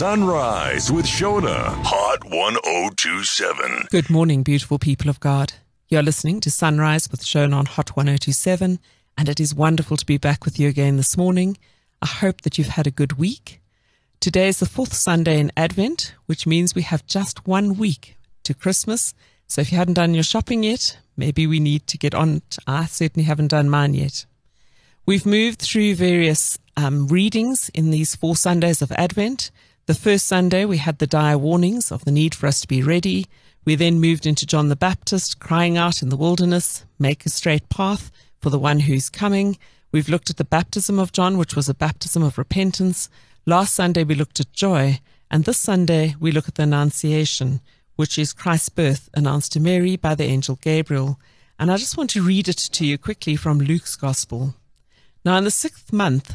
Sunrise with Shona, Hot 1027. Good morning, beautiful people of God. You're listening to Sunrise with Shona on Hot 1027, and it is wonderful to be back with you again this morning. I hope that you've had a good week. Today is the fourth Sunday in Advent, which means we have just one week to Christmas. So if you hadn't done your shopping yet, maybe we need to get on. I certainly haven't done mine yet. We've moved through various um, readings in these four Sundays of Advent. The first Sunday, we had the dire warnings of the need for us to be ready. We then moved into John the Baptist crying out in the wilderness, make a straight path for the one who's coming. We've looked at the baptism of John, which was a baptism of repentance. Last Sunday, we looked at joy. And this Sunday, we look at the Annunciation, which is Christ's birth announced to Mary by the angel Gabriel. And I just want to read it to you quickly from Luke's Gospel. Now, in the sixth month,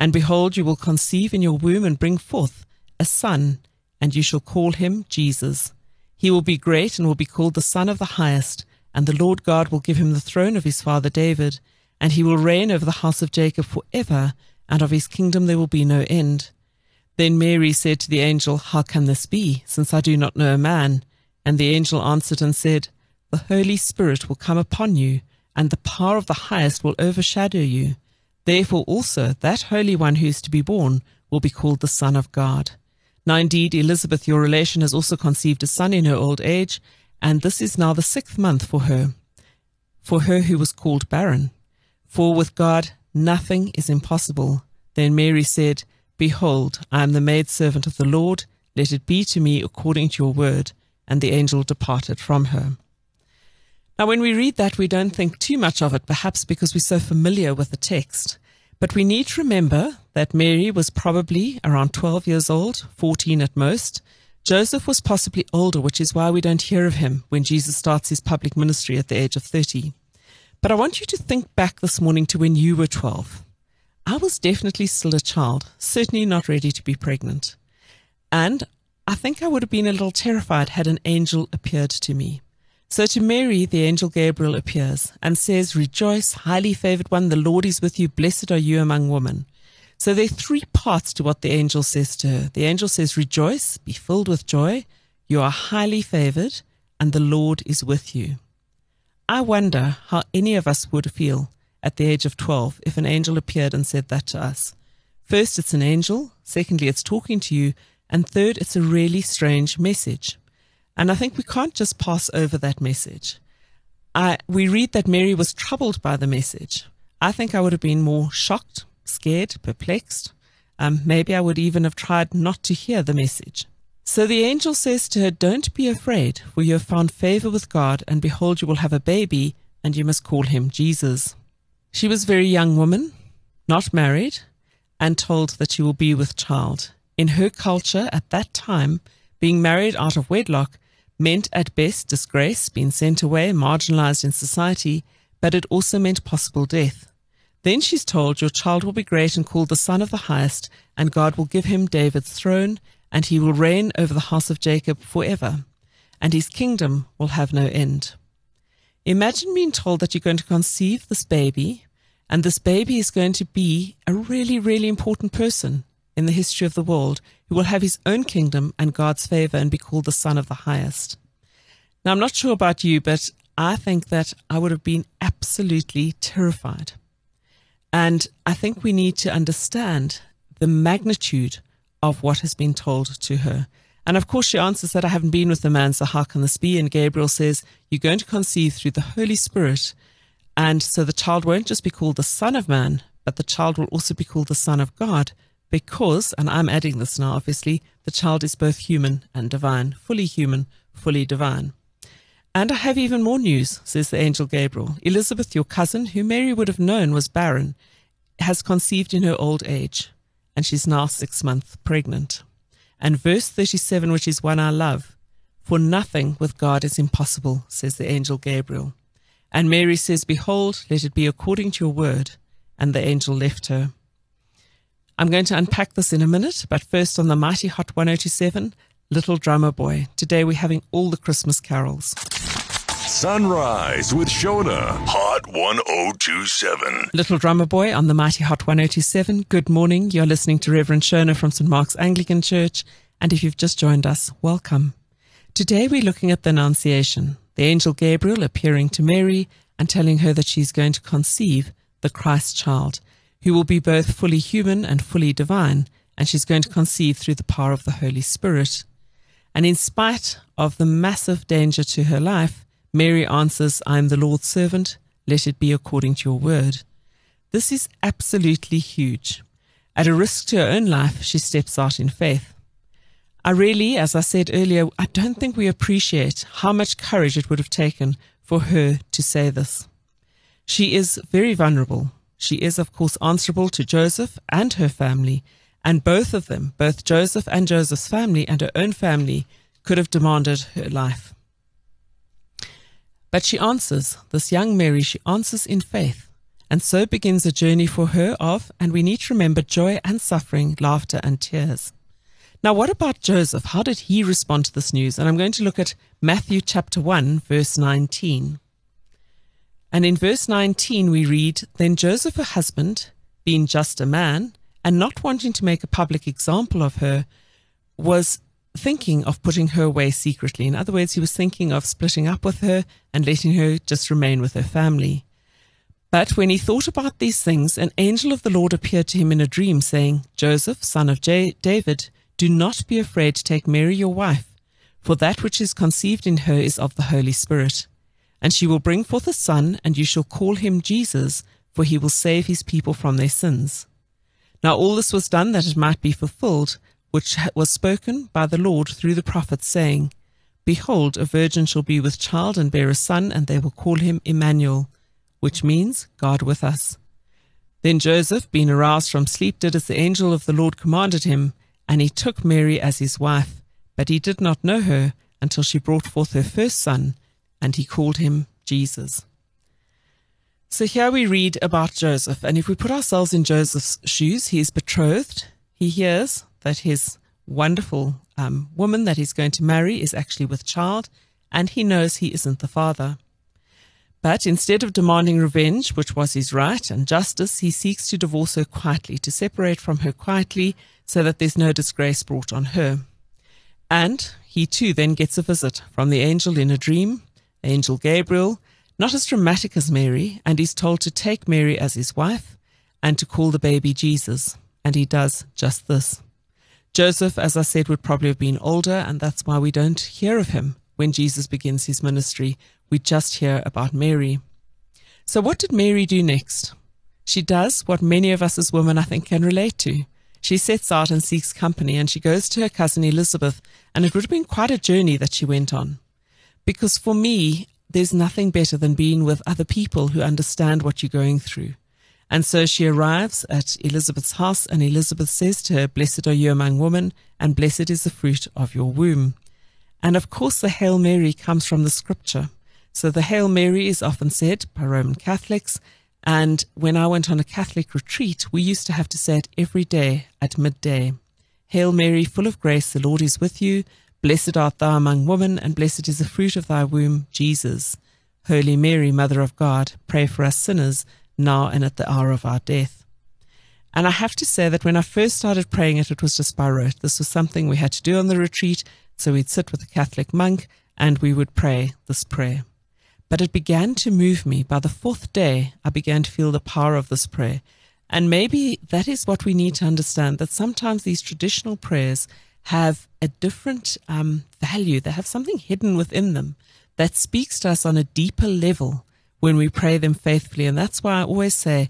And behold, you will conceive in your womb and bring forth a son and you shall call him Jesus. He will be great and will be called the Son of the Highest, and the Lord God will give him the throne of his father David, and he will reign over the house of Jacob for ever, and of his kingdom there will be no end. Then Mary said to the angel, How can this be, since I do not know a man? And the angel answered and said, The Holy Spirit will come upon you, and the power of the highest will overshadow you. Therefore also that Holy One who is to be born will be called the Son of God. Now, indeed, Elizabeth, your relation, has also conceived a son in her old age, and this is now the sixth month for her, for her who was called barren. For with God nothing is impossible. Then Mary said, Behold, I am the maidservant of the Lord. Let it be to me according to your word. And the angel departed from her. Now, when we read that, we don't think too much of it, perhaps because we're so familiar with the text. But we need to remember that Mary was probably around 12 years old, 14 at most. Joseph was possibly older, which is why we don't hear of him when Jesus starts his public ministry at the age of 30. But I want you to think back this morning to when you were 12. I was definitely still a child, certainly not ready to be pregnant. And I think I would have been a little terrified had an angel appeared to me. So to Mary, the angel Gabriel appears and says, Rejoice, highly favored one, the Lord is with you, blessed are you among women. So there are three parts to what the angel says to her. The angel says, Rejoice, be filled with joy, you are highly favored, and the Lord is with you. I wonder how any of us would feel at the age of 12 if an angel appeared and said that to us. First, it's an angel. Secondly, it's talking to you. And third, it's a really strange message. And I think we can't just pass over that message. I, we read that Mary was troubled by the message. I think I would have been more shocked, scared, perplexed. Um, maybe I would even have tried not to hear the message. So the angel says to her, Don't be afraid, for you have found favor with God, and behold, you will have a baby, and you must call him Jesus. She was a very young woman, not married, and told that she will be with child. In her culture at that time, being married out of wedlock meant at best disgrace, being sent away, marginalized in society, but it also meant possible death. Then she's told, Your child will be great and called the Son of the Highest, and God will give him David's throne, and he will reign over the house of Jacob forever, and his kingdom will have no end. Imagine being told that you're going to conceive this baby, and this baby is going to be a really, really important person in the history of the world who will have his own kingdom and God's favor and be called the Son of the Highest. Now, I'm not sure about you, but I think that I would have been absolutely terrified. And I think we need to understand the magnitude of what has been told to her. And of course, she answers that I haven't been with the man, so how can this be? And Gabriel says, You're going to conceive through the Holy Spirit. And so the child won't just be called the Son of Man, but the child will also be called the Son of God because, and I'm adding this now, obviously, the child is both human and divine, fully human, fully divine. And I have even more news, says the angel Gabriel. Elizabeth, your cousin, who Mary would have known was barren, has conceived in her old age, and she's now six months pregnant. And verse 37, which is one I love, for nothing with God is impossible, says the angel Gabriel. And Mary says, Behold, let it be according to your word. And the angel left her. I'm going to unpack this in a minute, but first on the Mighty Hot 1027, Little Drummer Boy. Today we're having all the Christmas carols. Sunrise with Shona, Hot 1027. Little Drummer Boy on the Mighty Hot 1027. Good morning. You're listening to Reverend Shona from St. Mark's Anglican Church. And if you've just joined us, welcome. Today we're looking at the Annunciation, the angel Gabriel appearing to Mary and telling her that she's going to conceive the Christ child, who will be both fully human and fully divine, and she's going to conceive through the power of the Holy Spirit. And in spite of the massive danger to her life, Mary answers, I am the Lord's servant. Let it be according to your word. This is absolutely huge. At a risk to her own life, she steps out in faith. I really, as I said earlier, I don't think we appreciate how much courage it would have taken for her to say this. She is very vulnerable. She is, of course, answerable to Joseph and her family, and both of them, both Joseph and Joseph's family and her own family, could have demanded her life. But she answers, this young Mary, she answers in faith. And so begins a journey for her of, and we need to remember, joy and suffering, laughter and tears. Now, what about Joseph? How did he respond to this news? And I'm going to look at Matthew chapter 1, verse 19. And in verse 19, we read Then Joseph, her husband, being just a man, and not wanting to make a public example of her, was thinking of putting her away secretly. In other words, he was thinking of splitting up with her and letting her just remain with her family. But when he thought about these things, an angel of the Lord appeared to him in a dream, saying, Joseph, son of J- David, do not be afraid to take Mary your wife, for that which is conceived in her is of the Holy Spirit. And she will bring forth a son, and you shall call him Jesus, for he will save his people from their sins. Now all this was done that it might be fulfilled, which was spoken by the Lord through the prophet, saying, Behold, a virgin shall be with child and bear a son, and they will call him Emmanuel, which means God with us. Then Joseph, being aroused from sleep, did as the angel of the Lord commanded him, and he took Mary as his wife, but he did not know her until she brought forth her first son, and he called him Jesus. So here we read about Joseph, and if we put ourselves in Joseph's shoes, he is betrothed. He hears that his wonderful um, woman that he's going to marry is actually with child, and he knows he isn't the father. But instead of demanding revenge, which was his right, and justice, he seeks to divorce her quietly, to separate from her quietly, so that there's no disgrace brought on her. And he too then gets a visit from the angel in a dream, angel Gabriel, not as dramatic as Mary, and he's told to take Mary as his wife and to call the baby Jesus. And he does just this. Joseph, as I said, would probably have been older, and that's why we don't hear of him when Jesus begins his ministry. We just hear about Mary. So, what did Mary do next? She does what many of us as women, I think, can relate to. She sets out and seeks company, and she goes to her cousin Elizabeth, and it would have been quite a journey that she went on. Because for me, there's nothing better than being with other people who understand what you're going through. And so she arrives at Elizabeth's house, and Elizabeth says to her, Blessed are you among women, and blessed is the fruit of your womb. And of course, the Hail Mary comes from the scripture. So the Hail Mary is often said by Roman Catholics, and when I went on a Catholic retreat, we used to have to say it every day at midday. Hail Mary, full of grace, the Lord is with you. Blessed art thou among women, and blessed is the fruit of thy womb, Jesus. Holy Mary, Mother of God, pray for us sinners, now and at the hour of our death. And I have to say that when I first started praying it, it was just by rote. This was something we had to do on the retreat. So we'd sit with a Catholic monk and we would pray this prayer. But it began to move me. By the fourth day, I began to feel the power of this prayer. And maybe that is what we need to understand that sometimes these traditional prayers have a different um, value. They have something hidden within them that speaks to us on a deeper level when we pray them faithfully. And that's why I always say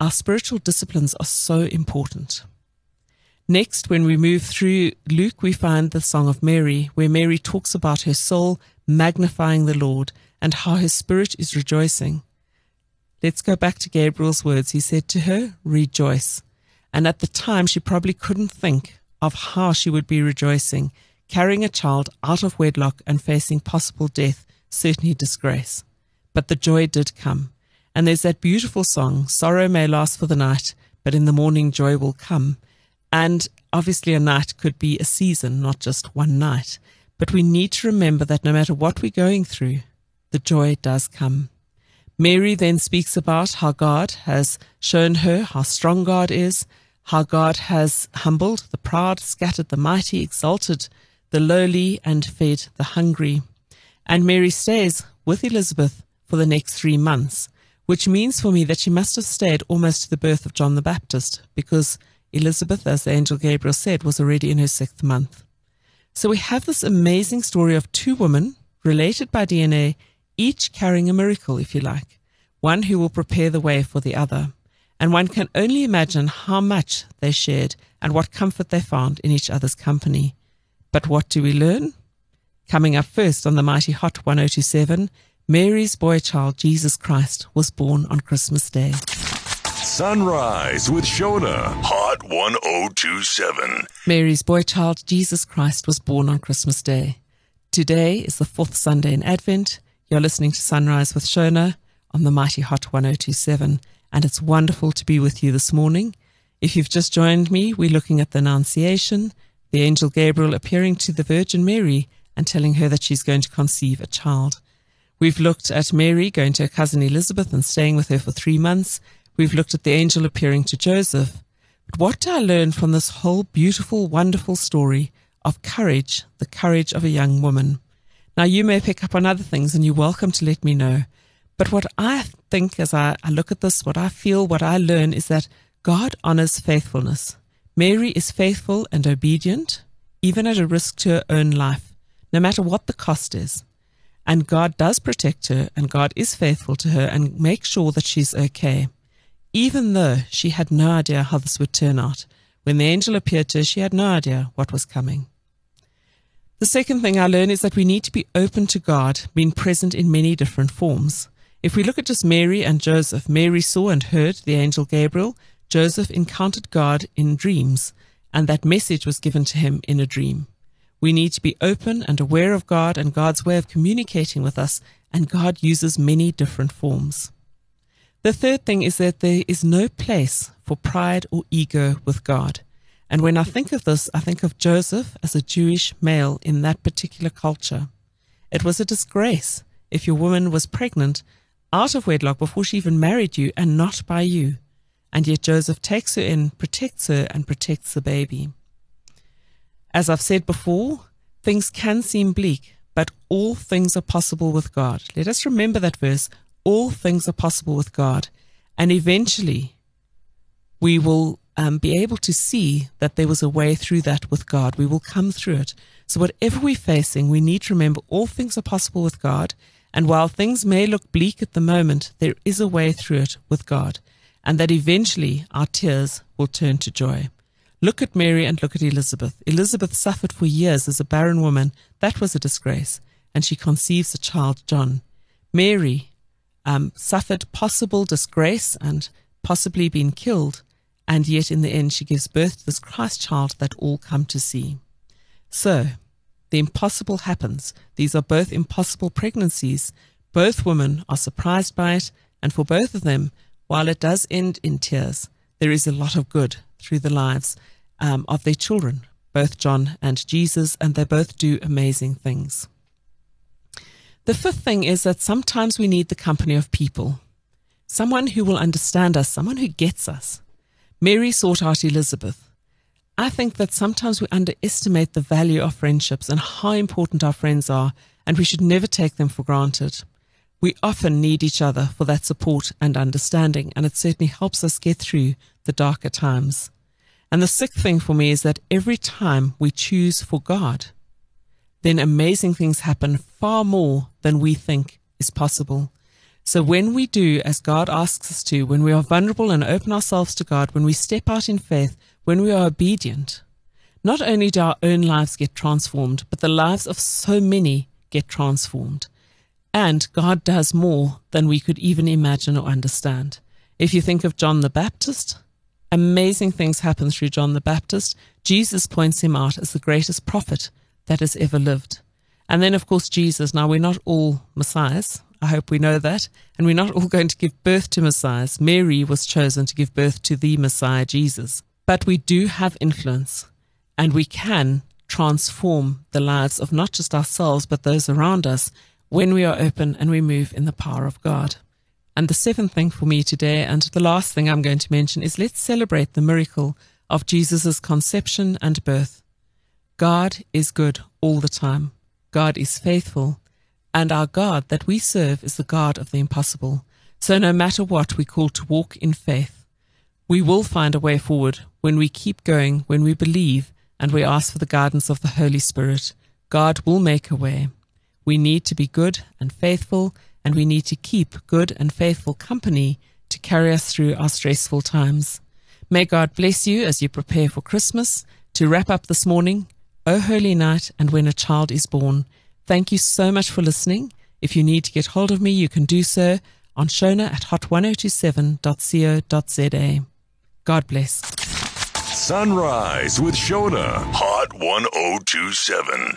our spiritual disciplines are so important. Next, when we move through Luke, we find the Song of Mary, where Mary talks about her soul magnifying the Lord and how her spirit is rejoicing. Let's go back to Gabriel's words. He said to her, Rejoice. And at the time, she probably couldn't think of how she would be rejoicing, carrying a child out of wedlock and facing possible death, certainly disgrace. But the joy did come. And there's that beautiful song, Sorrow may last for the night, but in the morning joy will come. And obviously, a night could be a season, not just one night. But we need to remember that no matter what we're going through, the joy does come. Mary then speaks about how God has shown her how strong God is, how God has humbled the proud, scattered the mighty, exalted the lowly, and fed the hungry. And Mary stays with Elizabeth for the next three months, which means for me that she must have stayed almost to the birth of John the Baptist, because Elizabeth, as the angel Gabriel said, was already in her sixth month. So we have this amazing story of two women related by DNA, each carrying a miracle, if you like, one who will prepare the way for the other. And one can only imagine how much they shared and what comfort they found in each other's company. But what do we learn? Coming up first on the mighty Hot 1027, Mary's boy child, Jesus Christ, was born on Christmas Day. Sunrise with Shona, Hot 1027. Mary's boy child, Jesus Christ, was born on Christmas Day. Today is the fourth Sunday in Advent. You're listening to Sunrise with Shona on the mighty Hot 1027, and it's wonderful to be with you this morning. If you've just joined me, we're looking at the Annunciation, the angel Gabriel appearing to the Virgin Mary and telling her that she's going to conceive a child. We've looked at Mary going to her cousin Elizabeth and staying with her for three months We've looked at the angel appearing to Joseph. But what do I learn from this whole beautiful, wonderful story of courage, the courage of a young woman? Now, you may pick up on other things and you're welcome to let me know. But what I think as I, I look at this, what I feel, what I learn is that God honors faithfulness. Mary is faithful and obedient, even at a risk to her own life, no matter what the cost is. And God does protect her and God is faithful to her and makes sure that she's okay even though she had no idea how this would turn out. When the angel appeared to her, she had no idea what was coming. The second thing I learn is that we need to be open to God, being present in many different forms. If we look at just Mary and Joseph, Mary saw and heard the angel Gabriel. Joseph encountered God in dreams, and that message was given to him in a dream. We need to be open and aware of God and God's way of communicating with us, and God uses many different forms. The third thing is that there is no place for pride or ego with God. And when I think of this, I think of Joseph as a Jewish male in that particular culture. It was a disgrace if your woman was pregnant out of wedlock before she even married you and not by you. And yet Joseph takes her in, protects her, and protects the baby. As I've said before, things can seem bleak, but all things are possible with God. Let us remember that verse all things are possible with God. And eventually, we will um, be able to see that there was a way through that with God. We will come through it. So, whatever we're facing, we need to remember all things are possible with God. And while things may look bleak at the moment, there is a way through it with God. And that eventually our tears will turn to joy. Look at Mary and look at Elizabeth. Elizabeth suffered for years as a barren woman. That was a disgrace. And she conceives a child, John. Mary um, suffered possible disgrace and possibly been killed, and yet in the end she gives birth to this Christ child that all come to see. So, the impossible happens. These are both impossible pregnancies. Both women are surprised by it, and for both of them, while it does end in tears, there is a lot of good through the lives um, of their children, both John and Jesus, and they both do amazing things. The fifth thing is that sometimes we need the company of people, someone who will understand us, someone who gets us. Mary sought out Elizabeth. I think that sometimes we underestimate the value of friendships and how important our friends are, and we should never take them for granted. We often need each other for that support and understanding, and it certainly helps us get through the darker times. And the sixth thing for me is that every time we choose for God, then amazing things happen far more than we think is possible. So when we do as God asks us to, when we are vulnerable and open ourselves to God, when we step out in faith, when we are obedient, not only do our own lives get transformed, but the lives of so many get transformed. And God does more than we could even imagine or understand. If you think of John the Baptist, Amazing things happen through John the Baptist. Jesus points him out as the greatest prophet that has ever lived. And then, of course, Jesus. Now, we're not all messiahs. I hope we know that. And we're not all going to give birth to messiahs. Mary was chosen to give birth to the Messiah, Jesus. But we do have influence, and we can transform the lives of not just ourselves, but those around us when we are open and we move in the power of God. And the seventh thing for me today, and the last thing I'm going to mention, is let's celebrate the miracle of Jesus' conception and birth. God is good all the time. God is faithful, and our God that we serve is the God of the impossible. So no matter what, we call to walk in faith. We will find a way forward when we keep going, when we believe, and we ask for the guidance of the Holy Spirit. God will make a way. We need to be good and faithful, and we need to keep good and faithful company to carry us through our stressful times. May God bless you as you prepare for Christmas. To wrap up this morning, O Holy Night and When a Child is Born. Thank you so much for listening. If you need to get hold of me, you can do so on Shona at hot1027.co.za. God bless. Sunrise with Shona, Hot 1027.